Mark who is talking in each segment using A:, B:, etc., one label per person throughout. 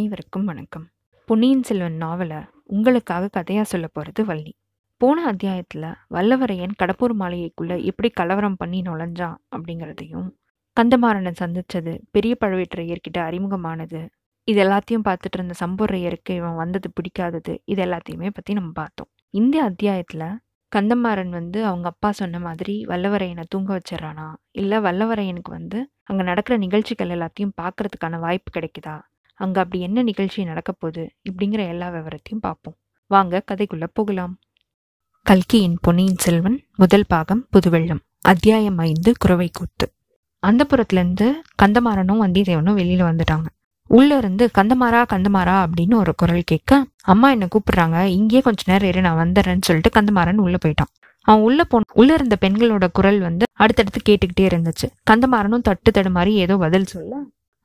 A: அனைவருக்கும் வணக்கம். பொன்னியின் செல்வன் நாவலை உங்களுக்காக கதையாக சொல்ல போகிறது வள்ளி. போன அத்தியாயத்தில் வல்லவரையன் கடப்பூர் மாளிகைக்குள்ளே எப்படி கலவரம் பண்ணி நுழைஞ்சான் அப்படிங்கிறதையும் கந்தமாறனை சந்திச்சது பெரிய பழுவேற்றையர்கிட்ட அறிமுகமானது இது எல்லாத்தையும் பார்த்துட்டு இருந்த சம்பூரையருக்கு இவன் வந்தது பிடிக்காதது இது எல்லாத்தையுமே பற்றி நம்ம பார்த்தோம். இந்த அத்தியாயத்தில் கந்தமாறன் வந்து அவங்க அப்பா சொன்ன மாதிரி வல்லவரையனை தூங்க வச்சிடறானா? இல்லை வல்லவரையனுக்கு வந்து அங்கே நடக்கிற நிகழ்ச்சிகள் எல்லாத்தையும் பார்க்கறதுக்கான வாய்ப்பு கிடைக்குதா? அங்கே அப்படி என்ன நிகழ்ச்சி நடக்கப்போகுது இப்படிங்கிற எல்லா விவரத்தையும் பார்ப்போம். வாங்க கதைக்குள்ளே போகலாம். கல்கியின் பொன்னியின் செல்வன் முதல் பாகம் புதுவெள்ளம் அத்தியாயம் ஐந்து குறவை கூத்து. அந்த புறத்துலேருந்து கந்தமாறனும் வந்தியத்தேவனும் வெளியில் வந்துட்டாங்க. உள்ள இருந்து கந்தமாரா கந்தமாரா அப்படின்னு ஒரு குரல் கேட்க அம்மா என்னை கூப்பிடுறாங்க? இங்கேயே கொஞ்ச நேரம் இரு நான் வந்துடுறேன்னு சொல்லிட்டு கந்தமாறன் உள்ள போயிட்டான். அவன் உள்ள போன உள்ள இருந்த பெண்களோட குரல் வந்து அடுத்தடுத்து கேட்டுக்கிட்டே இருந்துச்சு. கந்தமாறனும் தட்டு தடு மாதிரி ஏதோ பதில் சொல்ல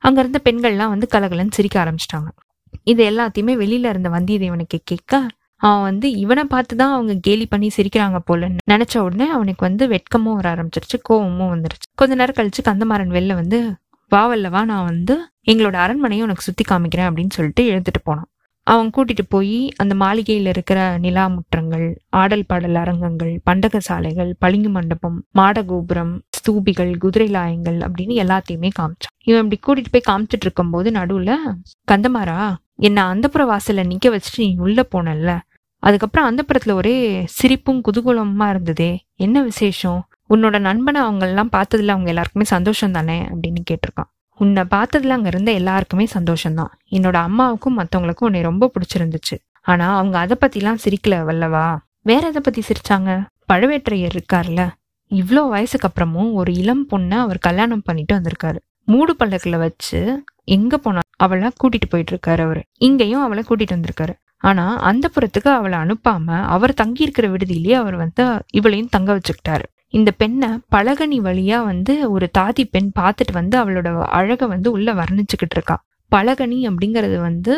A: அங்க இருந்த பெண்கள்லாம் வந்து கலகலன்னு சிரிக்க ஆரம்பிச்சிட்டாங்க. இது எல்லாத்தையுமே வெளியில இருந்த வந்தியத்தேவனுக்கு கேட்க அவன் வந்து இவனை பார்த்து தான் அவங்க கேலி பண்ணி சிரிக்கிறாங்க போலன்னு நினைச்ச உடனே அவனுக்கு வந்து வெட்கமும் வர ஆரம்பிச்சிருச்சு கோவமும் வந்துருச்சு. கொஞ்ச நேரம் கழிச்சு கந்தமாறன் வெளில வந்து வாவல்லவா நான் வந்து எங்களோட அரண்மனையை உனக்கு சுத்தி காமிக்கிறேன் அப்படின்னு சொல்லிட்டு எழுந்துட்டு போனான். அவன் கூட்டிட்டு போய் அந்த மாளிகையில் இருக்கிற நிலா முற்றங்கள் ஆடல் பாடல் அரங்கங்கள் பண்டக சாலைகள் பளிங்கு மண்டபம் மாடகோபுரம் ஸ்தூபிகள் குதிரை லாயங்கள் அப்படின்னு எல்லாத்தையுமே காமிச்சான். இவன் இப்படி கூட்டிட்டு போய் காமிச்சிட்டு இருக்கும்போது நடுவுல கந்தமாரா என்ன அந்தப்புற வாசல்ல நிக்க வச்சுட்டு நீ உள்ள போனல அதுக்கப்புறம் அந்தப்புறத்துல ஒரே சிரிப்பும் குதூகூலமா இருந்ததே. என்ன விசேஷம்? உன்னோட நண்பனை அவங்க எல்லாம் பார்த்ததுல அவங்க எல்லாருக்குமே சந்தோஷம் தானே அப்படின்னு கேட்டிருக்கான். உன்னை பார்த்ததுல அங்க இருந்த எல்லாருக்குமே சந்தோஷம்தான். என்னோட அம்மாவுக்கும் மத்தவங்களுக்கும் உன்னை ரொம்ப பிடிச்சிருந்துச்சு. ஆனா அவங்க அதை பத்திலாம் சிரிக்கல வல்லவா? வேற எதை பத்தி சிரிச்சாங்க? பழுவேற்றையர் இருக்கார்ல இவ்வளோ வயசுக்கு அப்புறமும் ஒரு இளம் பொண்ணை அவர் கல்யாணம் பண்ணிட்டு வந்திருக்காரு. மூடு பல்லக்கில் வச்சு எங்க போனா அவளை கூட்டிட்டு போயிட்டு இருக்காரு அவரு. இங்கேயும் அவளை கூட்டிட்டு வந்திருக்காரு. ஆனா அந்த புறத்துக்கு அவளை அனுப்பாம அவர் தங்கி இருக்கிற விடுதியிலேயே அவர் வந்து இவளையும் தங்க வச்சுக்கிட்டாரு. இந்த பெண்ணை பழகனி வழியா வந்து ஒரு தாதி பெண் பார்த்துட்டு வந்து அவளோட அழகை வந்து உள்ள வர்ணிச்சுக்கிட்டு இருக்கா. பழகனி அப்படிங்கிறது வந்து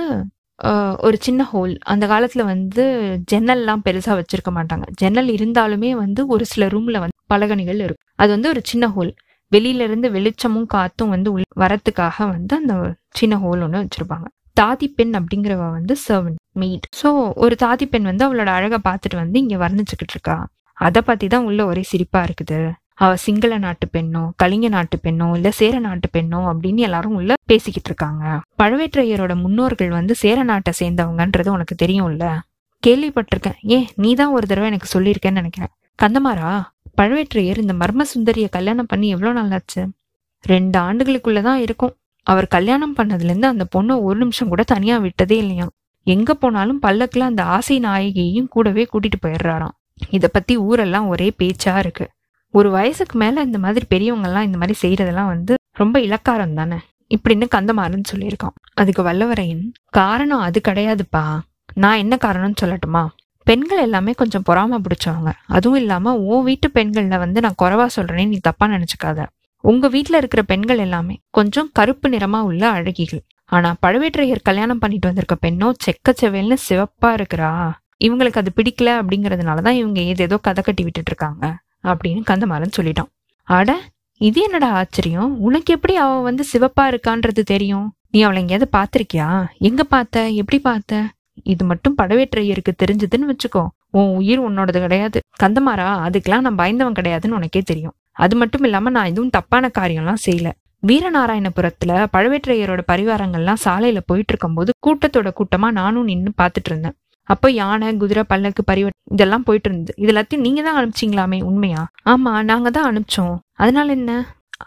A: ஒரு சின்ன ஹோல் அந்த காலத்துல வந்து ஜன்னல்லாம் பெருசா வச்சிருக்க மாட்டாங்க. ஜன்னல் இருந்தாலுமே வந்து ஒரு சில ரூம்ல வந்து பலகணிகள் இருக்கும். அது வந்து ஒரு சின்ன ஹோல் வெளியிலேருந்து வெளிச்சமும் காத்தும் வந்து உள் வரத்துக்காக வந்து அந்த சின்ன ஹோல் ஒன்று வச்சிருப்பாங்க. தாதி பெண் அப்படிங்கிறவ வந்து சர்வன் மெய்ட் ஸோ ஒரு தாதி பெண் வந்து அவளோட அழகை பார்த்துட்டு வந்து இங்க வர்ணிச்சுக்கிட்டு இருக்கா. அதை பத்தி தான் உள்ள ஒரே சிரிப்பா இருக்குது. சிங்கள நாட்டு பெண்ணோ கலிங்க நாட்டு பெண்ணோ இல்ல சேர நாட்டு பெண்ணோ அப்படின்னு எல்லாரும் உள்ள பேசிக்கிட்டு இருக்காங்க. பழவேற்றையரோட முன்னோர்கள் வந்து சேர நாட்டை சேர்ந்தவங்கன்றது உனக்கு தெரியும்ல? கேள்விப்பட்டிருக்கேன். ஏன்? நீ தான் ஒரு தடவை எனக்கு சொல்லியிருக்கேன்னு நினைக்கிறேன். கந்தமாரா பழவேற்றையர் இந்த மர்ம சுந்தரிய கல்யாணம் பண்ணி எவ்வளோ நாளாச்சு? ரெண்டு ஆண்டுகளுக்குள்ளதான் இருக்கும். அவர் கல்யாணம் பண்ணதுலேருந்து அந்த பொண்ணை ஒரு நிமிஷம் கூட தனியா விட்டதே இல்லையாம் எங்க போனாலும் பல்லக்குல அந்த ஆசை நாயகியையும் கூடவே கூட்டிட்டு போயிடுறாராம். இத பத்தி ஊரெல்லாம் ஒரே பேச்சா இருக்கு. ஒரு வயசுக்கு மேல இந்த மாதிரி பெரியவங்கெல்லாம் இந்த மாதிரி செய்யறதெல்லாம் வந்து ரொம்ப இலக்காரம் தானே? இப்படின்னு கந்தமாறன் சொல்லியிருக்கான். அதுக்கு வல்லவரையின் காரணம் அது கிடையாதுப்பா. நான் என்ன காரணம்னு சொல்லட்டுமா? பெண்கள் எல்லாமே கொஞ்சம் பொறாம பிடிச்சவங்க. அதுவும் இல்லாம உன் வீட்டு பெண்கள்ல வந்து நான் குறவா சொல்றேனே நீ தப்பா நினைச்சுக்காத. உங்க வீட்டில் இருக்கிற பெண்கள் எல்லாமே கொஞ்சம் கருப்பு நிறமா உள்ள அழகிகள். ஆனா பழுவேற்றையர் கல்யாணம் பண்ணிட்டு வந்திருக்க பெண்ணோ செக்க செவேல்னு சிவப்பா இருக்கிறா. இவங்களுக்கு அது பிடிக்கல அப்படிங்கறதுனாலதான் இவங்க ஏதேதோ கதை கட்டி விட்டுட்டு இருக்காங்க. அப்படின்னு கந்தமாறன் சொல்லிட்டான். அட இது என்னடா ஆச்சரியம்? உனக்கு எப்படி அவ வந்து சிவப்பா இருக்கான்றது தெரியும்? நீ அவளை எங்கேயாவது பார்த்திருக்கியா? எங்க பார்த்த? எப்படி பார்த்த? இது மட்டும் படவேற்றையருக்கு தெரிஞ்சதுன்னு வச்சுக்கோ. உன் உயிர் உன்னோடது கிடையாது. கந்தமாரா அதுக்கெல்லாம் நான் பயந்தவன் கிடையாதுன்னு உனக்கே தெரியும். அது மட்டும் இல்லாம நான் எதுவும் தப்பான காரியம்லாம் செய்யல. வீரநாராயணபுரத்துல பழவேற்றையரோட பரிவாரங்கள்லாம் சாலையில போயிட்டு இருக்கும்போது கூட்டத்தோட கூட்டமா நானும் நின்னு பாத்துட்டு இருந்தேன். அப்போ யானை குதிரை பல்லக்கு பரிவர்த்தனை இதெல்லாம் போயிட்டு இருந்தது இது எல்லாத்தையும் நீங்க தான் அனுப்பிச்சிங்களாமே உண்மையா? ஆமா நாங்க தான் அனுப்பிச்சோம். அதனால என்ன?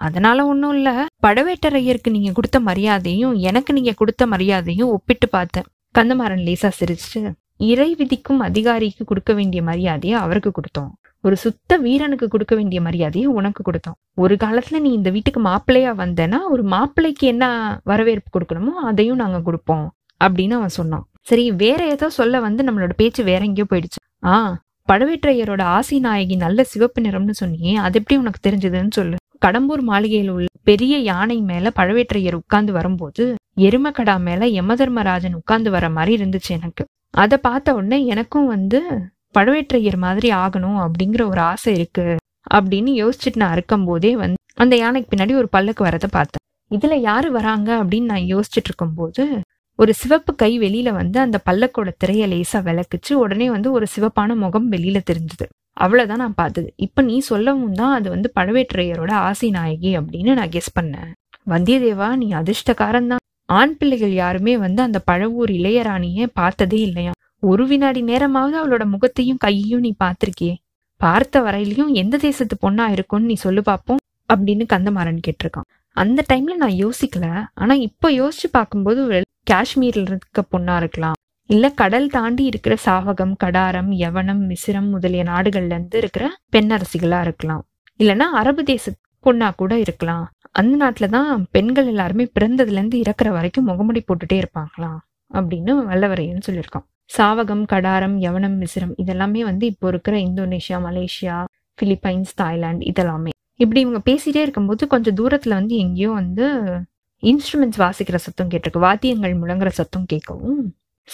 A: அதனால ஒன்றும் இல்லை. படவேட்டரையருக்கு நீங்க கொடுத்த மரியாதையும் எனக்கு நீங்க கொடுத்த மரியாதையும் ஒப்பிட்டு பார்த்தேன். கந்தமாறன் லேசா சிரிச்சு இறை விதிக்கும் அதிகாரிக்கு கொடுக்க வேண்டிய மரியாதையை அவருக்கு கொடுத்தோம். ஒரு சுத்த வீரனுக்கு கொடுக்க வேண்டிய மரியாதையை உனக்கு கொடுத்தோம். ஒரு காலத்துல நீ இந்த வீட்டுக்கு மாப்பிள்ளையா வந்தேன்னா ஒரு மாப்பிள்ளைக்கு என்ன வரவேற்பு கொடுக்கணுமோ அதையும் நாங்க கொடுப்போம். அப்படின்னு அவன் சொன்னான். சரி வேற ஏதோ சொல்ல வந்து நம்மளோட பேச்சு வேற எங்கேயோ போயிடுச்சு. ஆ பழுவேற்றையரோட ஆசி நாயகி நல்ல சிவப்பு நிறம்னு சொன்னியே அது எப்படி உனக்கு தெரிஞ்சதுன்னு சொல்லு. கடம்பூர் மாளிகையில் உள்ள பெரிய யானை மேல பழவேற்றையர் உட்கார்ந்து வரும்போது எருமக்கடா மேல யமதர்மராஜன் உட்கார்ந்து வர மாதிரி இருந்துச்சு எனக்கு. அதை பார்த்த உடனே எனக்கும் வந்து பழவேற்றையர் மாதிரி ஆகணும் அப்படிங்கிற ஒரு ஆசை இருக்கு அப்படின்னு யோசிச்சுட்டு நான் இருக்கும் போதே வந்து அந்த யானைக்கு பின்னாடி ஒரு பல்லுக்கு வரதை பார்த்தேன். இதுல யாரு வராங்க அப்படின்னு நான் யோசிச்சுட்டு இருக்கும்போது ஒரு சிவப்பு கை வெளியில வந்து அந்த பல்லக்கோட திரைய லேசா விளக்குச்சு. உடனே வந்து ஒரு சிவப்பான முகம் வெளியில தெரிஞ்சது. அவ்வளவுதான் நான் பார்த்தது. இப்ப நீ சொல்லவும் தான் அது வந்து பழவேற்றையரோட ஆசை நாயகி அப்படின்னு நான் கெஸ் பண்ணேன். வந்தியத்தேவா நீ அதிர்ஷ்டக்காரன் தான். ஆண் பிள்ளைகள் யாருமே வந்து அந்த பழவூர் இளையராணியே பார்த்ததே இல்லையா ஒரு வினாடி நேரமாவது அவளோட முகத்தையும் கையையும் நீ பார்த்திருக்கியே. பார்த்த வரையிலையும் எந்த தேசத்து பொண்ணா இருக்கும்னு நீ சொல்லு பார்ப்போம் அப்படின்னு கந்தமாறன் கேட்டிருக்கான். அந்த டைம்ல நான் யோசிக்கல. ஆனா இப்ப யோசிச்சு பார்க்கும்போது காஷ்மீர்ல இருக்க பொண்ணா இருக்கலாம். இல்ல கடல் தாண்டி இருக்கிற சாவகம் கடாரம் யவனம் மிசிரம் முதலிய நாடுகள்ல இருந்து இருக்கிற பெண்ணரசிகளா இருக்கலாம். இல்லைன்னா அரபு தேச பொண்ணா கூட இருக்கலாம். அந்த நாட்டுல தான் பெண்கள் எல்லாருமே பிறந்ததுல இருந்து இறக்குற வரைக்கும் முகமுடி போட்டுட்டே இருப்பாங்களாம் அப்படின்னு வல்லவரையன் சொல்லியிருக்கான். சாவகம் கடாரம் யவனம் மிசிரம் இதெல்லாமே வந்து இப்போ இருக்கிற இந்தோனேஷியா மலேசியா பிலிப்பைன்ஸ் தாய்லாந்து இதெல்லாமே. இப்படி இவங்க பேசிட்டே இருக்கும்போது கொஞ்சம் தூரத்துல வந்து எங்கேயோ வந்து இன்ஸ்ட்ருமெண்ட்ஸ் வாசிக்கிற சத்தம் கேட்டிருக்கு. வாத்தியங்கள் முழங்குற சத்தம் கேட்கவும்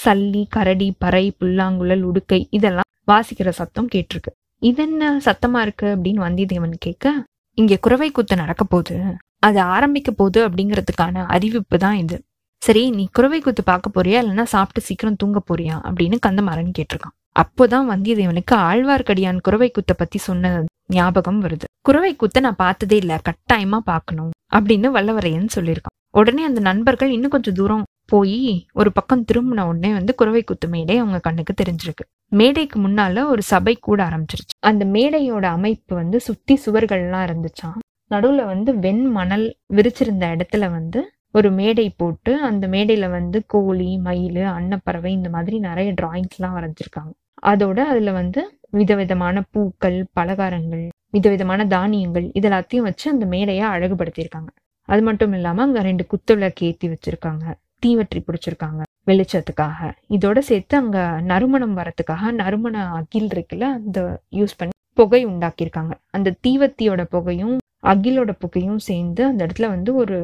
A: சல்லி கரடி பறை புல்லாங்குழல் உடுக்கை இதெல்லாம் வாசிக்கிற சத்தம் கேட்டிருக்கு. இது என்ன சத்தமா இருக்கு அப்படின்னு வந்தியத்தேவன் கேட்க இங்க குறவை கூத்து நடக்க போகுது. அது ஆரம்பிக்க போகுது அப்படிங்கிறதுக்கான அறிவிப்பு தான் இது. சரி நீ குறவை கூத்து பார்க்க போறியா? இல்லைன்னா சாப்பிட்டு சீக்கிரம் தூங்க போறியா? அப்படின்னு கந்தமாறன் கேட்டிருக்கான். அப்போதான் வந்தியத்தேவனுக்கு ஆழ்வார்க்கடியான் குறவை கூத்த பத்தி சொன்ன ஞாபகம் வருது. குறவை கூத்த நான் பார்த்ததே இல்ல. கட்டாயமா பார்க்கணும். அப்படின்னு வல்லவரையன் சொல்லியிருக்கான். உடனே அந்த நண்பர்கள் இன்னும் கொஞ்சம் தூரம் போய் ஒரு பக்கம் திரும்பின உடனே வந்து குறவை குத்து மேடை அவங்க கண்ணுக்கு தெரிஞ்சிருக்கு. மேடைக்கு முன்னால ஒரு சபை கூட ஆரம்பிச்சிருச்சு. அந்த மேடையோட அமைப்பு வந்து சுத்தி சுவர்கள்லாம் இருந்துச்சாம். நடுவுல வந்து வெண் மணல் விரிச்சிருந்த இடத்துல வந்து ஒரு மேடை போட்டு அந்த மேடையில வந்து கோழி மயில் அன்னப்பறவை இந்த மாதிரி நிறைய டிராயிங்ஸ் எல்லாம் வரைஞ்சிருக்காங்க. அதோட அதுல வந்து விதவிதமான பூக்கள் பலகாரங்கள் விதவிதமான தானியங்கள் இதெல்லாத்தையும் வச்சு அந்த மேடையை அழகுபடுத்தியிருக்காங்க. அது மட்டும் இல்லாம அங்க ரெண்டு குத்துவிளக்கு ஏத்தி வச்சிருக்காங்க. தீவற்றி பிடிச்சிருக்காங்க வெளிச்சத்துக்காக. இதோட சேர்த்து அங்க நறுமணம் வரத்துக்காக நறுமண அகில் இருக்குல்ல அந்த யூஸ் பண்ணி புகை உண்டாக்கியிருக்காங்க. அந்த தீவத்தியோட புகையும் அகிலோட புகையும் சேர்ந்து அந்த இடத்துல வந்து ஒரு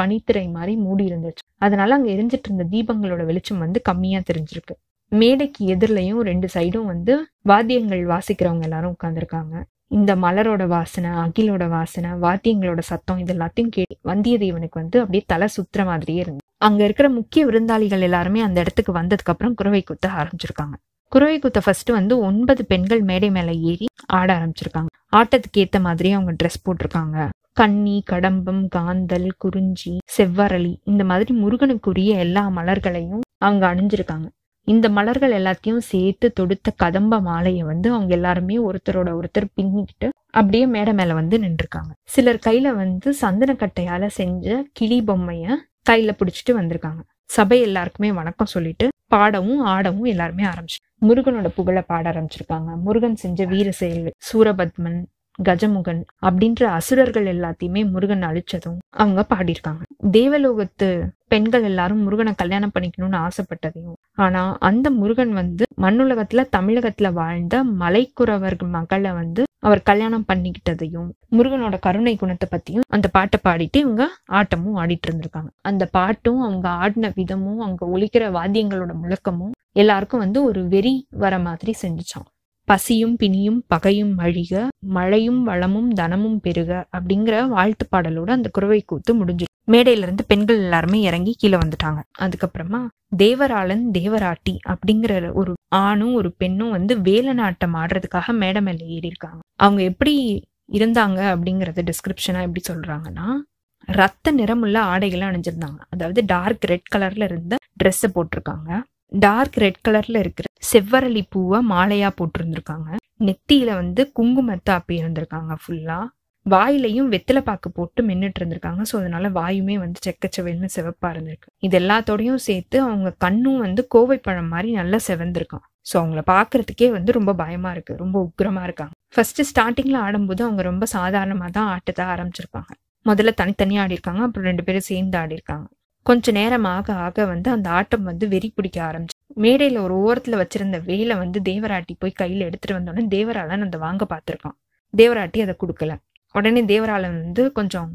A: பனித்திரை மாதிரி மூடி இருந்துச்சு அதனால அங்க எரிஞ்சிட்டு இருந்த தீபங்களோட வெளிச்சம் வந்து கம்மியா தெரிஞ்சிருக்கு. மேடைக்கு எதிரிலையும் ரெண்டு சைடும் வந்து வாத்தியங்கள் வாசிக்கிறவங்க எல்லாரும் உட்காந்துருக்காங்க இந்த மலரோட வாசனை அகிலோட வாசனை வாத்தியங்களோட சத்தம் இது எல்லாத்தையும் கே வந்தியத்தேவனுக்கு வந்து அப்படியே தலை சுத்துற மாதிரியே இருந்து. அங்க இருக்கிற முக்கிய விருந்தாளிகள் எல்லாருமே அந்த இடத்துக்கு வந்ததுக்கு அப்புறம் குறவை குத்த ஆரம்பிச்சிருக்காங்க. குறவை குத்த ஃபர்ஸ்ட் வந்து ஒன்பது பெண்கள் மேடை மேல ஏறி ஆட ஆரம்பிச்சிருக்காங்க. ஆட்டத்துக்கு ஏத்த மாதிரி அவங்க ட்ரெஸ் போட்டிருக்காங்க. கன்னி கடம்பம் காந்தல் குறிஞ்சி செவ்வரளி இந்த மாதிரி முருகனுக்குரிய எல்லா மலர்களையும் அவங்க அணிஞ்சிருக்காங்க. இந்த மலர்கள் எல்லாத்தையும் சேர்த்து தொடுத்த கதம்ப மாலையை வந்து அவங்க எல்லாருமே ஒருத்தரோட ஒருத்தர் பின்னிக்கிட்டு அப்படியே மேடை மேல வந்து நின்றுருக்காங்க. சிலர் கையில வந்து சந்தனக்கட்டையால செஞ்ச கிளி பொம்மைய கையில பிடிச்சிட்டு வந்திருக்காங்க. சபை எல்லாருக்குமே வணக்கம் சொல்லிட்டு பாடவும் ஆடவும் எல்லாருமே ஆரம்பிச்சு முருகனோட புகழை பாட ஆரம்பிச்சிருக்காங்க. முருகன் செஞ்ச வீர செயல் சூரபத்மன் கஜமுகன் அப்படின்ற அசுரர்கள் எல்லாத்தையுமே முருகன் அழிச்சதும் அவங்க பாடியிருக்காங்க. தேவலோகத்து பெண்கள் எல்லாரும் முருகனை கல்யாணம் பண்ணிக்கணும்னு ஆசைப்பட்டதையும். ஆனா அந்த முருகன் வந்து மண்ணுலகத்துல தமிழகத்துல வாழ்ந்த மலைக்குறவர்கள் மகளை வந்து அவர் கல்யாணம் பண்ணிக்கிட்டதையும் முருகனோட கருணை குணத்தை பத்தியும் அந்த பாட்டை பாடிட்டு இவங்க ஆட்டமும் ஆடிட்டு இருந்திருக்காங்க. அந்த பாட்டும் அவங்க ஆடின விதமும் அங்க ஒழிக்கிற வாத்தியங்களோட முழக்கமும் எல்லாருக்கும் வந்து ஒரு வெறி வர மாதிரி செஞ்சுச்சான் பசியும் பிணியும் பகையும் அழிக மழையும் வளமும் தனமும் பெருக அப்படிங்கிற வாழ்த்து பாடலோட அந்த குறவை கூத்து முடிஞ்சு மேடையில இருந்து பெண்கள் எல்லாருமே இறங்கி கீழே வந்துட்டாங்க. அதுக்கப்புறமா தேவராளன் தேவராட்டி அப்படிங்கிற ஒரு ஆணும் ஒரு பெண்ணும் வந்து வேலநாட்டம் ஆடுறதுக்காக மேடை மேல ஏறி இருக்காங்க அவங்க எப்படி இருந்தாங்க அப்படிங்கறத டிஸ்கிரிப்ஷனா எப்படி சொல்றாங்கன்னா ரத்த நிறமுள்ள ஆடைகளை அணிஞ்சிருந்தாங்க. அதாவது டார்க் ரெட் கலர்ல இருந்த ட்ரெஸ்ஸை போட்டிருக்காங்க. டார்க் ரெட் கலர்ல இருக்கிற செவ்வரளி பூவை மாலையா போட்டிருந்திருக்காங்க. நெத்தியில வந்து குங்குமத்தை அப்பி இருந்திருக்காங்க ஃபுல்லா வாயிலையும் வெத்தலை பாக்கு போட்டு மின்னுட்டு இருந்திருக்காங்க. ஸோ அதனால வாயுமே வந்து செக்கச்சவைன்னு சிவப்பா இருந்திருக்கு. இது எல்லாத்தோடையும் சேர்த்து அவங்க கண்ணும் வந்து கோவை பழம் மாதிரி நல்லா செவந்திருக்கான் ஸோ அவங்கள பார்க்கறதுக்கே வந்து ரொம்ப பயமா இருக்கு. ரொம்ப உக்ரமா இருக்காங்க. ஃபர்ஸ்ட் ஸ்டார்டிங்ல ஆடும்போது அவங்க ரொம்ப சாதாரணமா தான் ஆட்டத்தை ஆரம்பிச்சிருப்பாங்க. முதல்ல தனித்தனியா ஆடிருக்காங்க அப்புறம் ரெண்டு பேரும் சேர்ந்து ஆடிருக்காங்க கொஞ்ச நேரம் ஆக ஆக வந்து அந்த ஆட்டம் வந்து வெறி பிடிக்க ஆரம்பிச்சு. மேடையில ஒரு ஓரத்துல வச்சிருந்த வேலை வந்து தேவராட்டி போய் கையில எடுத்துட்டு வந்தோடனே தேவராளன் அந்த வாங்க பார்த்துருக்கான். தேவராட்டி அதை கொடுக்கல. உடனே தேவராளன் வந்து கொஞ்சம்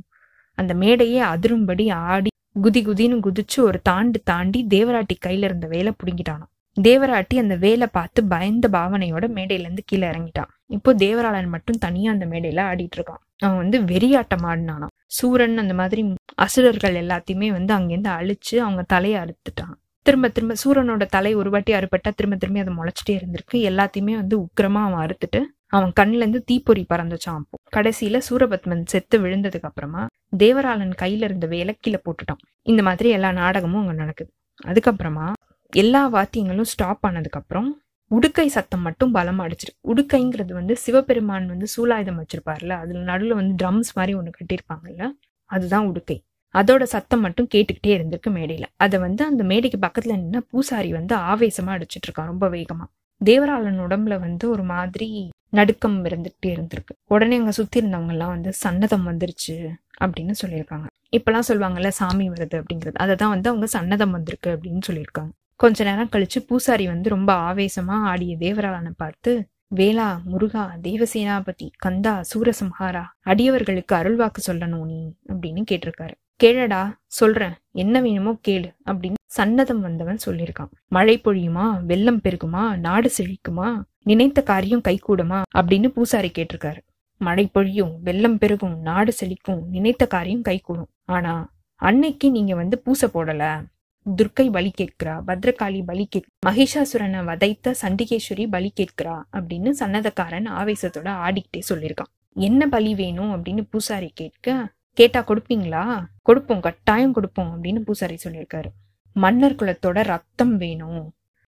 A: அந்த மேடையே அதிரும்படி ஆடி குதி குதின்னு குதிச்சு ஒரு தாண்டு தாண்டி தேவராட்டி கையில இருந்த வேலை புடுங்கிட்டானாம். தேவராட்டி அந்த வேலை பார்த்து பயந்த பாவனையோட மேடையில இருந்து கீழே இறங்கிட்டான். இப்போ தேவராளன் மட்டும் தனியா அந்த மேடையில ஆடிட்டு இருக்கான். அவன் வந்து வெறியாட்டம் ஆடினானாம். சூரன் அந்த மாதிரி அசுரர்கள் எல்லாத்தையுமே வந்து அங்கேருந்து அழிச்சு அவங்க தலையை அறுத்துட்டான். திரும்ப திரும்ப சூரனோட தலை ஒரு வாட்டி அறுபட்டா திரும்ப திரும்பி அதை முளைச்சிட்டே இருந்திருக்கு. எல்லாத்தையுமே வந்து உக்கிரமா அவன் அறுத்துட்டு அவன் கண்ணுல இருந்து தீப்பொறி பறந்துச்சான் அப்போ. கடைசியில சூரபத்மன் செத்து விழுந்ததுக்கு அப்புறமா தேவராளன் கையில இருந்த வேலை கீழே போட்டுட்டான். இந்த மாதிரி எல்லா நாடகமும் அங்க நடக்குது. அதுக்கப்புறமா எல்லா வாத்தியங்களும் ஸ்டாப் ஆனதுக்கு அப்புறம் உடுக்கை சத்தம் மட்டும் பலம் அடிச்சிருக்கு உடுக்கைங்கிறது வந்து சிவபெருமான் வந்து சூலாயுதம் வச்சிருப்பார்ல அதுல நடுவில் வந்து ட்ரம்ஸ் மாதிரி ஒன்று கட்டியிருப்பாங்கல்ல அதுதான் உடுக்கை. அதோட சத்தம் மட்டும் கேட்டுக்கிட்டே இருந்திருக்கு மேடையில. அதை வந்து அந்த மேடைக்கு பக்கத்துல நின்ன பூசாரி வந்து ஆவேசமா அடிச்சிட்டு இருக்கான் ரொம்ப வேகமா. தேவராளன் உடம்புல வந்து ஒரு மாதிரி நடுக்கம் இருந்துகிட்டே இருந்திருக்கு. உடனே அங்க சுத்தி இருந்தவங்க எல்லாம் வந்து சன்னதம் வந்துருச்சு அப்படின்னு சொல்லியிருக்காங்க. இப்பெல்லாம் சொல்லுவாங்கல்ல சாமி வருது அப்படிங்கிறது. அதை தான் வந்து அவங்க சன்னதம் வந்திருக்கு அப்படின்னு சொல்லியிருக்காங்க. கொஞ்ச நேரம் கழிச்சு பூசாரி வந்து ரொம்ப ஆவேசமா ஆடிய தேவராளனை பார்த்து வேளா முருகா தேவசேனாபதி கந்தா சூரசம்ஹாரா அடியவர்களுக்கு அருள்வாக்கு சொல்லணும் நீ அப்படின்னு கேட்டிருக்காரு. கேளடா சொல்றேன். என்ன வேணுமோ கேளு அப்படின்னு சன்னதம் வந்தவன் சொல்லியிருக்கான். மழை பொழியுமா? வெள்ளம் பெருகுமா? நாடு செழிக்குமா? நினைத்த காரியம் கைகூடுமா? அப்படின்னு பூசாரி கேட்டிருக்காரு. மழை பொழியும் வெள்ளம் பெருகும் நாடு செழிக்கும் நினைத்த காரியம் கைகூடும். ஆனா அன்னைக்கு நீங்க வந்து பூசை போடல. துர்க்கை பலி கேட்கிறா பத்ரகாளி பலி கேட் மகிஷாசுரனை வதைத்த சண்டிகேஸ்வரி பலி கேட்கிறா அப்படின்னு சன்னதக்காரன் ஆவேசத்தோட ஆடிக்கிட்டே சொல்லியிருக்கான். என்ன பலி வேணும் அப்படின்னு பூசாரி கேட்க கேட்டா கொடுப்பீங்களா? கொடுப்போம் கட்டாயம் கொடுப்போம் அப்படின்னு பூசாரி சொல்லியிருக்காரு. மன்னர் குலத்தோட ரத்தம் வேணும்.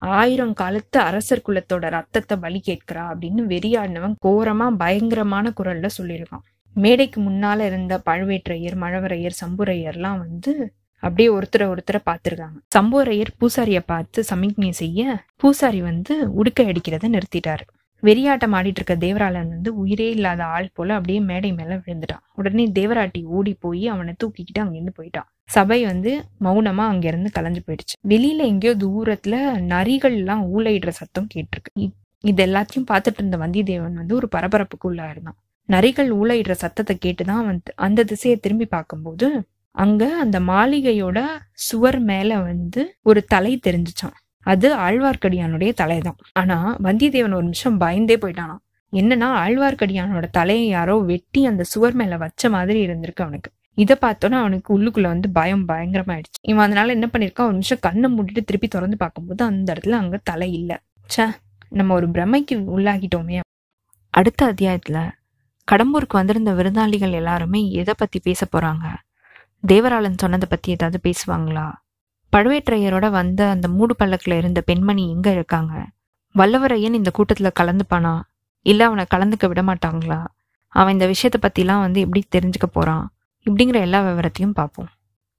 A: ஆயிரம் காலத்து அரசர் குலத்தோட ரத்தத்தை பலி கேட்கிறா அப்படின்னு வெறியாடினவன் கோரமா பயங்கரமான குரல்ல சொல்லியிருக்கான். மேடைக்கு முன்னால இருந்த பழுவேற்றையர் மழவரையர் சம்புரையர்லாம் வந்து அப்படியே ஒருத்தரை ஒருத்தரை பார்த்துருக்காங்க. சம்புவரையர் பூசாரியை பார்த்து சமிக்ஞை செய்ய பூசாரி வந்து உடுக்கை அடிக்கிறத நிறுத்திட்டாரு. வெறியாட்டம் ஆடிட்டு இருக்க தேவராளன் வந்து உயிரே இல்லாத ஆள் போல அப்படியே மேடை மேல விழுந்துட்டான். உடனே தேவராட்டி ஓடி போய் அவனை தூக்கிக்கிட்டு அங்கிருந்து போயிட்டான். சபை வந்து மௌனமா அங்கிருந்து கலைஞ்சு போயிடுச்சு. வெளியில எங்கேயோ தூரத்துல நரிகள் எல்லாம் ஊழையிடுற சத்தம் கேட்டிருக்கு. இது எல்லாத்தையும் பார்த்துட்டு இருந்த வந்தியத்தேவன் வந்து ஒரு பரபரப்புக்குள்ளா இருந்தான் நரிகள் ஊழையிடுற சத்தத்தை கேட்டுதான் வந்து அந்த திசையை திரும்பி பார்க்கும்போது அங்க அந்த மாளிகையோட சுவர் மேல வந்து ஒரு தலை தெரிஞ்சுச்சான் அது ஆழ்வார்க்கடியானுடைய தலைதான். ஆனா வந்தியத்தேவன் ஒரு நிமிஷம் பயந்தே போயிட்டானாம். என்னன்னா ஆழ்வார்க்கடியானோட தலையை யாரோ வெட்டி அந்த சுவர் மேல வச்ச மாதிரி இருந்திருக்கு அவனுக்கு. இதை பார்த்தோன்னா அவனுக்கு உள்ளுக்குள்ள வந்து பயம் பயங்கரமாயிடுச்சு. இவன் அதனால என்ன பண்ணிருக்கான்? ஒரு நிமிஷம் கண்ணை மூடிட்டு திருப்பி திறந்து பார்க்கும்போது அந்த இடத்துல அங்க தலை இல்ல. ச்சே நம்ம ஒரு பிரமைக்கு உள்ளாகிட்டோமே. அடுத்த அத்தியாயத்துல கடம்பூருக்கு வந்திருந்த விருந்தாளிகள் எல்லாருமே எதை பத்தி பேச போறாங்க? தேவராளன் சொன்னதை பற்றி ஏதாவது பேசுவாங்களா? பழுவேற்றையரோட வந்த அந்த மூடு பல்லக்கில் இருந்த பெண்மணி எங்கே இருக்காங்க? வல்லவரையன் இந்த கூட்டத்தில் கலந்துப்பானா? இல்லை அவனை கலந்துக்க விட மாட்டாங்களா? அவன் இந்த விஷயத்தை பற்றிலாம் வந்து எப்படி தெரிஞ்சுக்க போகிறான் இப்படிங்கிற எல்லா விவரத்தையும் பார்ப்போம்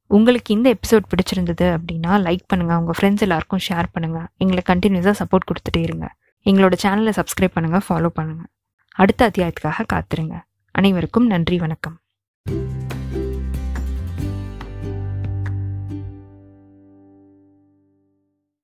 A: உங்களுக்கு இந்த எபிசோட் பிடிச்சிருந்தது அப்படின்னா லைக் பண்ணுங்க. உங்கள் ஃப்ரெண்ட்ஸ் எல்லாருக்கும் ஷேர் பண்ணுங்கள் எங்களை கண்டினியூஸாக சப்போர்ட் கொடுத்துட்டே இருங்க. எங்களோட சேனலை சப்ஸ்கிரைப் பண்ணுங்க ஃபாலோ பண்ணுங்கள் அடுத்த அத்தியாயத்துக்காக காத்துருங்க. அனைவருக்கும் நன்றி வணக்கம்.